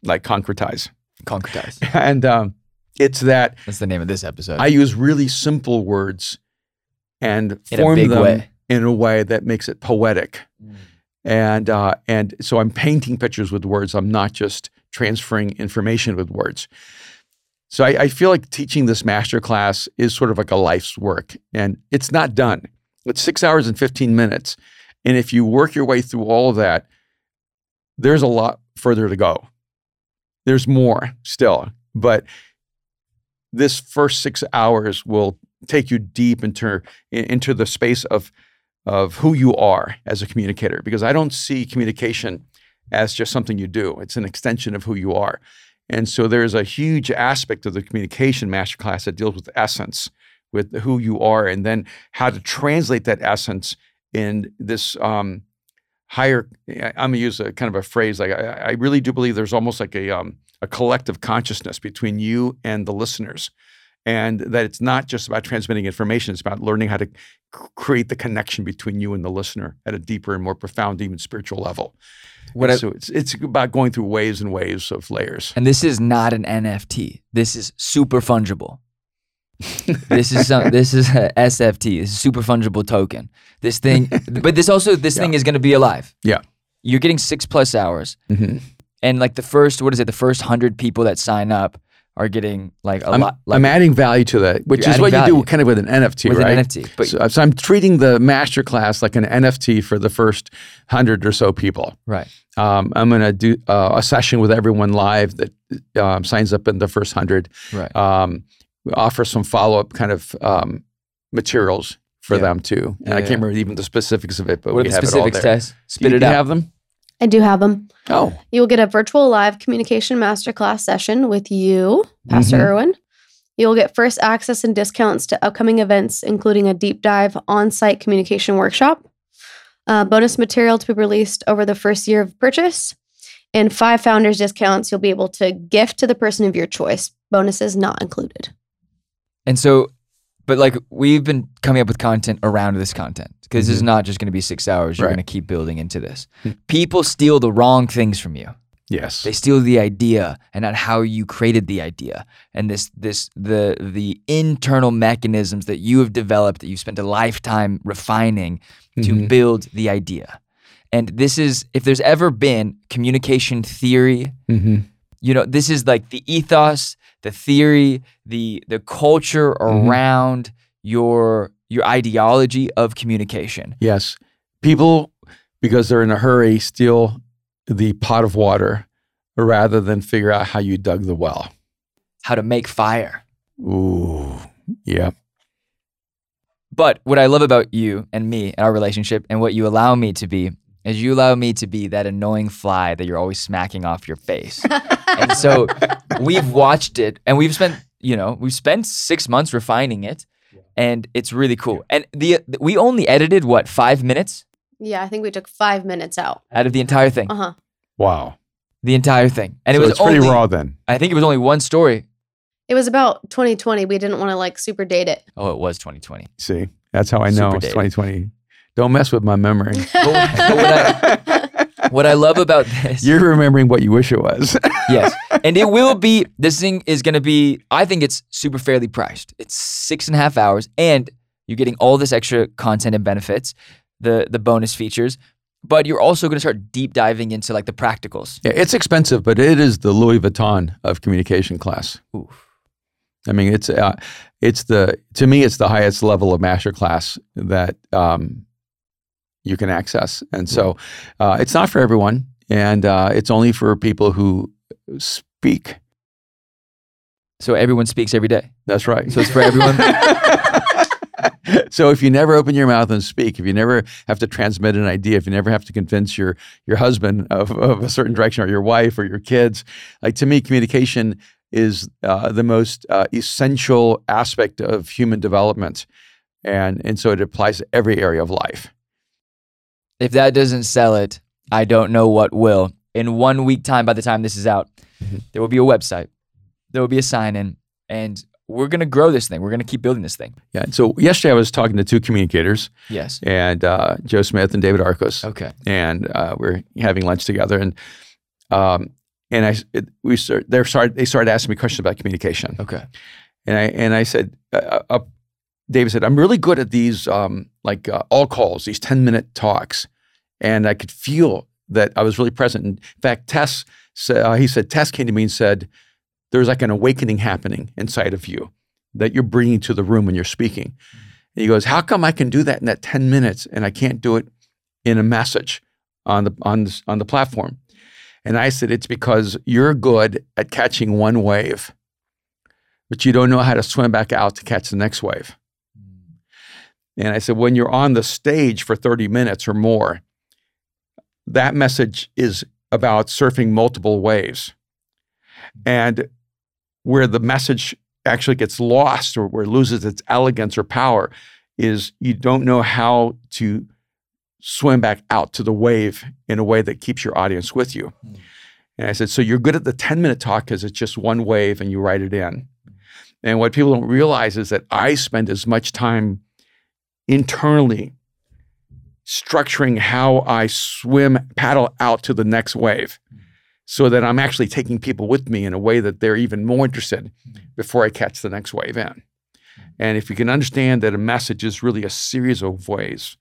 like concretize, Concretize. and um, it's that That's the name of this episode. I use really simple words and In form them way. in a way that makes it poetic." and uh, and so I'm painting pictures with words. I'm not just transferring information with words. So I, I feel like teaching this master class is sort of like a life's work, and it's not done. It's six hours and fifteen minutes, and if you work your way through all of that, there's a lot further to go. There's more still, but this first six hours will take you deep into into the space of of who you are as a communicator because I don't see communication as just something you do. It's an extension of who you are. And so there's a huge aspect of the communication masterclass that deals with essence, with who you are, and then how to translate that essence in this um, higher. I'm gonna use a kind of a phrase like I, I really do believe there's almost like a um, a collective consciousness between you and the listeners, and that it's not just about transmitting information; it's about learning how to create the connection between you and the listener at a deeper and more profound, even spiritual level. What I- so it's it's about going through waves and waves of layers. And this is not an NFT. This is super fungible. This is some, this is a SFT. This is super fungible token. This thing, but this also this thing is going to be alive. Yeah. You're getting six plus hours, Mhm. and like the first what is it? The first hundred people that sign up are getting like a I'm, lot. Like, I'm adding value to that, which is what you value. do kind of with an NFT, with right? an NFT, but so, so I'm treating the master class like an NFT for the first hundred or so people. right. Um, I'm going to do uh, a session with everyone live that um, signs up in the first hundred. Right. Um, we offer some follow up kind of um, materials for Yeah. them too. And Yeah, I can't remember even the specifics of it, but what we are the have specifics, it. Tess? Spit you, it do you out. have them? I do have them. Oh, You will get a virtual live communication masterclass session with you, Pastor Mhm. Erwin. You'll get first access and discounts to upcoming events, including a deep dive on site communication workshop, uh, bonus material to be released over the first year of purchase, and five founders discounts you'll be able to gift to the person of your choice. Bonuses not included. And so, but like we've been coming up with content around this content because this is not just going to be six hours. You're Right. going to keep building into this. Hmm. People steal the wrong things from you. yes. They steal the idea and not how you created the idea. And this, this, the, the internal mechanisms that you have developed that you've spent a lifetime refining to Mhm. build the idea. And this is, if there's ever been communication theory Mhm. you know this is like the ethos the theory the the culture Mhm. around your your ideology of communication Yes. People, because they're in a hurry, steal the pot of water rather than figure out how you dug the well. how to make fire Ooh, yeah. but what i love about you and me and our relationship and what you allow me to be is you allow me to be that annoying fly that you're always smacking off your face and so we've watched it and we've spent you know we've spent six months refining it and it's really cool and the we only edited what five minutes Yeah, I think we took five minutes out. out of the entire thing Uh huh. Wow. the entire thing and so it was it's pretty only, raw then. i think it was only one story It was about 2020. We didn't want to like super date it. oh it was 2020 See, that's how I know Super it's dated. 2020. Don't mess with my memory. but what what i love about this You're remembering what you wish it was. yes and it will be this thing is going to be i think it's super fairly priced it's six and a half hours and you're getting all this extra content and benefits the the bonus features but you're also going to start deep diving into like the practicals Yeah, it's expensive, but it is the Louis Vuitton of communication class. Oof. I mean, it's uh, it's the to me it's the highest level of master class that um, you can access, and so uh, it's not for everyone, and uh, it's only for people who speak. so everyone speaks every day That's right. So it's for everyone? so if you never open your mouth and speak, if you never have to transmit an idea, if you never have to convince your your husband of, of a certain direction or your wife or your kids, like to me, communication is uh, the most uh, essential aspect of human development, and and so it applies to every area of life. if that doesn't sell it i don't know what will in one week time by the time this is out Mhm. there will be a website there will be a sign in and we're going to grow this thing we're going to keep building this thing Yeah. and So yesterday I was talking to two communicators, yes and uh, Joe Smith and David Arcos. okay and uh, we're having lunch together. And um, and I it, we start they started they started asking me questions about communication. okay And I and I said, uh, uh, David said, I'm really good at these um, like uh, all calls, these ten minute talks, and I could feel that I was really present. In fact, Tess said, uh, he said Tess came to me and said, there's like an awakening happening inside of you that you're bringing to the room when you're speaking. And he goes, how come I can do that in that ten minutes and I can't do it in a message on the on the, on the platform? And I said, it's because you're good at catching one wave but you don't know how to swim back out to catch the next wave. And I said, when you're on the stage for 30 minutes or more, that message is about surfing multiple waves. And where the message actually gets lost or where it loses its elegance or power is you don't know how to swim back out to the wave in a way that keeps your audience with you. Mm. And I said, so you're good at the 10 minute talk because it's just one wave and you write it in. And what people don't realize is that I spend as much time internally structuring how I swim, paddle out to the next wave so that I'm actually taking people with me in a way that they're even more interested before I catch the next wave in. And if you can understand that a message is really a series of ways,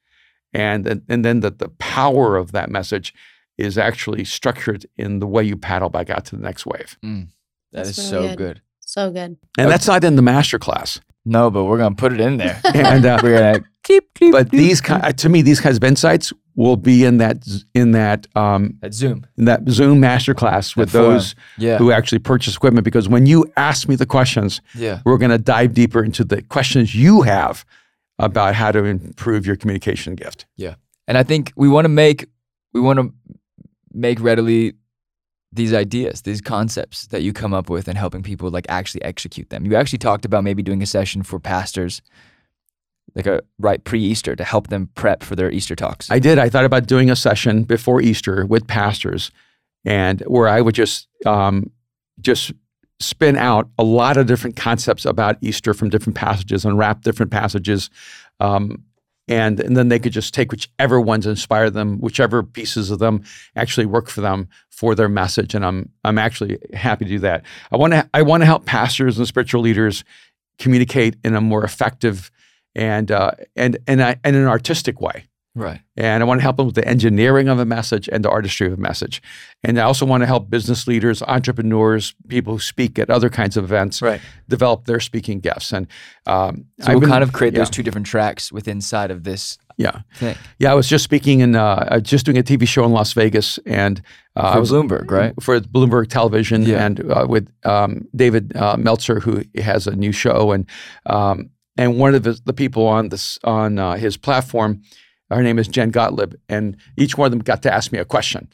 and, and, and then that the power of that message is actually structured in the way you paddle back out to the next wave. Mm. That That's is really so good. good. So good. And that's not in the master class. No, but we're gonna put it in there. And uh, we're gonna keep, keep but these kind, to me, these kinds of insights will be in that in that um, at Zoom. in that Zoom master class with those Yeah. who actually purchase equipment. Because when you ask me the questions, Yeah. we're going to dive deeper into the questions you have about how to improve your communication gift. Yeah, and I think we want to make we want to make readily these ideas, these concepts that you come up with and helping people like actually execute them. You actually talked about maybe doing a session for pastors like a right pre-Easter to help them prep for their Easter talks. I did. I thought about doing a session before Easter with pastors, and where I would just um, just spin out a lot of different concepts about Easter from different passages, unwrap different passages, um, and and then they could just take whichever ones inspire them, whichever pieces of them actually work for them for their message. And I'm I'm actually happy to do that. I want to I want to help pastors and spiritual leaders communicate in a more effective and uh, and and I, and an artistic way right. and I want to help them with the engineering of a message and the artistry of a message. And I also want to help business leaders, entrepreneurs, people who speak at other kinds of events, Right. develop their speaking gifts. And um, So I've we'll been- kind of create yeah, those two different tracks within inside of this Yeah, thing. yeah. I was just speaking in, uh, uh, just doing a TV show in Las Vegas, and uh, I For was Bloomberg, right? for Bloomberg Television, Yeah. and uh, with um, David uh, Meltzer, who has a new show, and um, and one of the, the people on this on uh, his platform, her name is Jen Gottlieb, and each one of them got to ask me a question,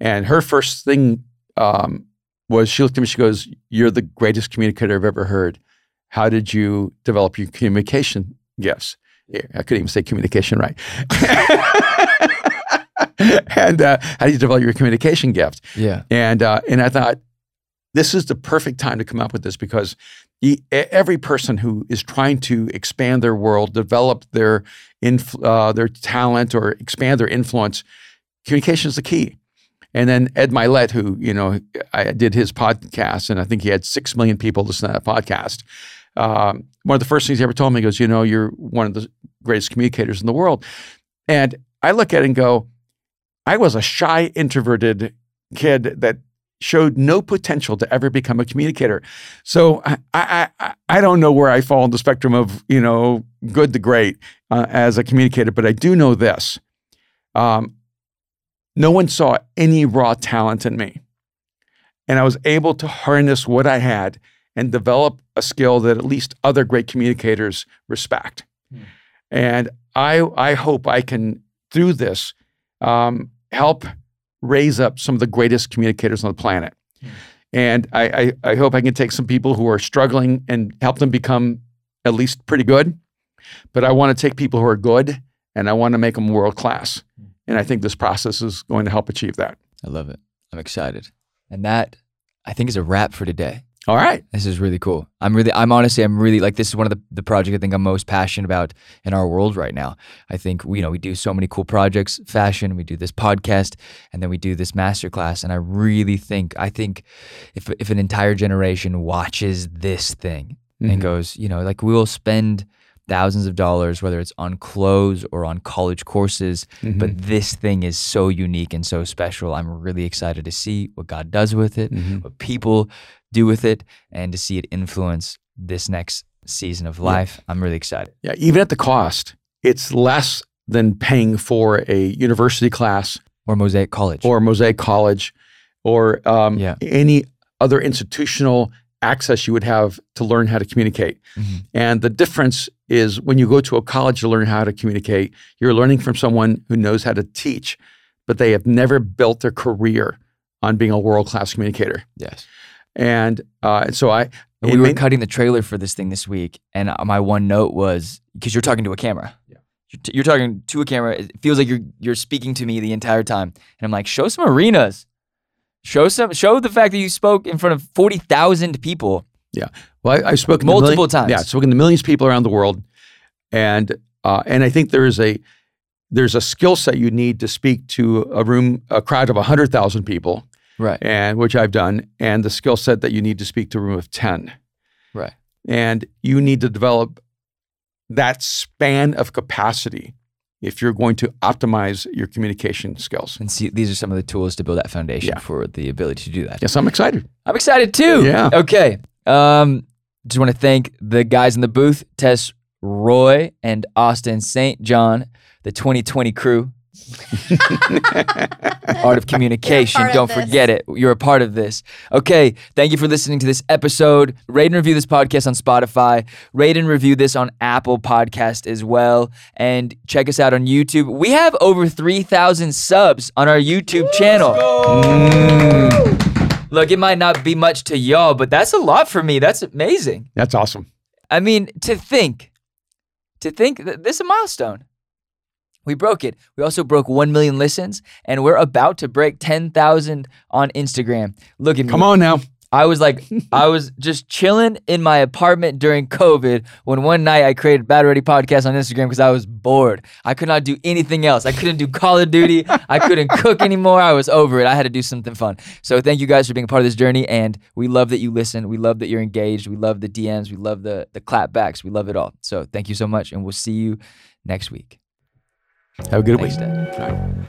and her first thing um, was she looked at me, she goes, "You're the greatest communicator I've ever heard. How did you develop your communication gifts?" I couldn't even say communication right. and uh, how do you develop your communication gift? Yeah. And uh, and I thought this is the perfect time to come up with this because every person who is trying to expand their world, develop their inf- uh, their talent, or expand their influence, communication is the key. And then Ed Mylett, who you know, I did his podcast, and I think he had six million people listen to that podcast. Um, one of the first things he ever told me goes, "You know, you're one of the greatest communicators in the world," and I look at it and go, "I was a shy, introverted kid that showed no potential to ever become a communicator. So I, I, I, I don't know where I fall on the spectrum of you know good to great uh, as a communicator, but I do know this: um, no one saw any raw talent in me, and I was able to harness what I had and develop a skill that at least other great communicators respect. And I, I hope I can through this um, help raise up some of the greatest communicators on the planet. And I, I, I hope I can take some people who are struggling and help them become at least pretty good. But I want to take people who are good and I want to make them world class. And I think this process is going to help achieve that. I love it. I'm excited. And that I think is a wrap for today. All right. This is really cool. I'm really, I'm honestly, I'm really like, this is one of the, the projects I think I'm most passionate about in our world right now. I think, we, you know, we do so many cool projects, fashion, we do this podcast, and then we do this masterclass. And I really think, I think if, if an entire generation watches this thing Mhm. and goes, you know, like we will spend thousands of dollars, whether it's on clothes or on college courses, Mhm. but this thing is so unique and so special. I'm really excited to see what God does with it Mhm. what people do with it and to see it influence this next season of life. I'm really excited. Yeah, even at the cost, it's less than paying for a university class Or Mosaic College. or Mosaic College or um, Yeah. any other institutional access you would have to learn how to communicate. Mhm. And the difference is when you go to a college to learn how to communicate, you're learning from someone who knows how to teach, but they have never built their career on being a world class communicator. yes. And uh, so I, we were made- cutting the trailer for this thing this week, and uh, my one note was because you're talking to a camera. Yeah. You're, t- you're talking to a camera. It feels like you're you're speaking to me the entire time, and I'm like, show some arenas, show some, show the fact that you spoke in front of forty thousand people. Yeah. Well, I, I've spoken Multiple million- times. Yeah, I've spoken to millions of people around the world, and uh, and I think there is a there's a skill set you need to speak to a room, a crowd of hundred thousand people, Right. and which I've done, and the skill set that you need to speak to a room of ten, Right. and you need to develop that span of capacity if you're going to optimize your communication skills. And see, these are some of the tools to build that foundation Yeah. for the ability to do that. Yes, I'm excited. I'm excited too. Yeah. Okay. Um, Just want to thank the guys in the booth, Tess Roy and Austin St. John, the 2020 crew. Art of communication. part of Don't this. forget it. You're a part of this. Okay. Thank you for listening to this episode. Rate and review this podcast on Spotify. Rate and review this on Apple Podcast as well. And check us out on YouTube. We have over 3,000 subs on our YouTube channel. Mm. Look, it might not be much to y'all, but that's a lot for me. That's amazing. That's awesome. I mean, to think, to think that this is a milestone. We broke it. We also broke 1 million listens, and we're about to break 10,000 on Instagram. Look at me. Come on now. I was like, I was just chilling in my apartment during COVID when one night I created Bad Ready Podcast on Instagram because I was bored. I could not do anything else. I couldn't do Call of Duty. I couldn't cook anymore. I was over it. I had to do something fun. So thank you guys for being a part of this journey. And we love that you listen. We love that you're engaged. We love the DMs. We love the, the clapbacks. We love it all. So thank you so much. And we'll see you next week. Have a good Thanks, week. Dad.